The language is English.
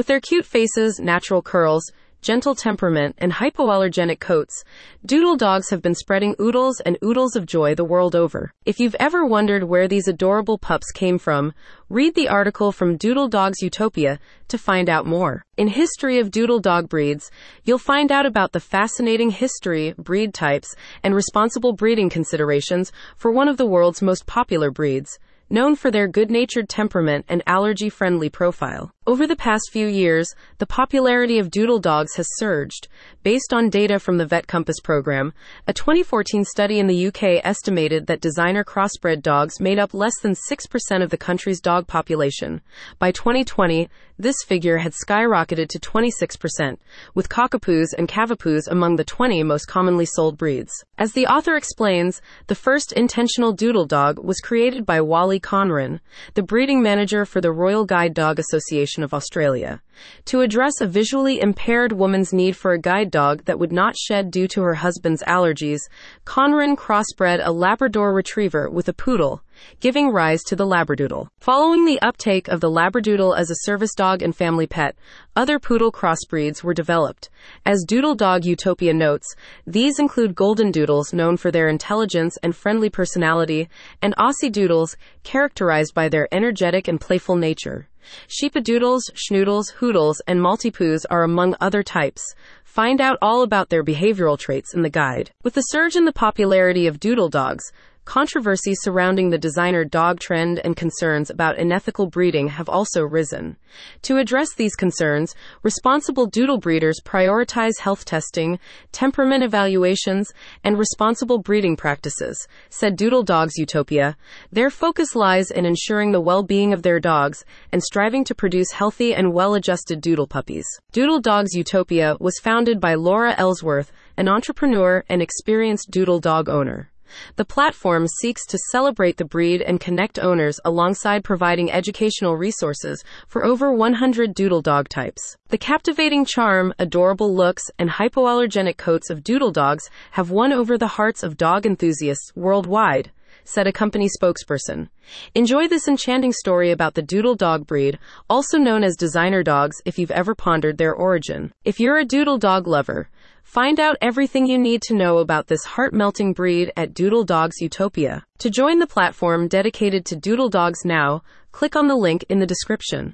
With their cute faces, natural curls, gentle temperament, and hypoallergenic coats, doodle dogs have been spreading oodles and oodles of joy the world over. If you've ever wondered where these adorable pups came from, read the article from Doodle Dogs Utopia to find out more. In History of Doodle Dog Breeds, you'll find out about the fascinating history, breed types, and responsible breeding considerations for one of the world's most popular breeds known for their good natured temperament and allergy friendly profile. Over the past few years, the popularity of doodle dogs has surged. Based on data from the Vet Compass program, a 2014 study in the UK estimated that designer crossbred dogs made up less than 6% of the country's dog population. By 2020, this figure had skyrocketed to 26%, with cockapoos and cavapoos among the 20 most commonly sold breeds. As the author explains, the first intentional doodle dog was created by Wally Conran, the breeding manager for the Royal Guide Dog Association of Australia, to address a visually impaired woman's need for a guide dog that would not shed due to her husband's allergies. Conran crossbred a Labrador retriever with a poodle, giving rise to the Labradoodle. Following the uptake of the Labradoodle as a service dog and family pet, other poodle crossbreeds were developed. As Doodle Dog Utopia notes, these include Golden Doodles, known for their intelligence and friendly personality, and Aussie Doodles, characterized by their energetic and playful nature. Sheepadoodles, schnoodles, hoodles, and maltipoos are among other types. Find out all about their behavioral traits in the guide. With the surge in the popularity of doodle dogs, Controversy surrounding the designer dog trend and concerns about unethical breeding have also risen. To address these concerns, responsible doodle breeders prioritize health testing, temperament evaluations, and responsible breeding practices, said Doodle Dogs Utopia. Their focus lies in ensuring the well being of their dogs and striving to produce healthy and well adjusted doodle puppies. Doodle Dogs Utopia was founded by Laura Ellsworth, an entrepreneur and experienced doodle dog owner. The platform seeks to celebrate the breed and connect owners alongside providing educational resources for over 100 doodle dog types. The captivating charm, adorable looks, and hypoallergenic coats of doodle dogs have won over the hearts of dog enthusiasts worldwide said a company spokesperson. Enjoy this enchanting story about the doodle dog breed, also known as designer dogs, if you've ever pondered their origin. If you're a doodle dog lover, Find out everything you need to know about this heart melting breed at Doodle Dogs Utopia. To join the platform dedicated to Doodle Dogs now, click on the link in the description.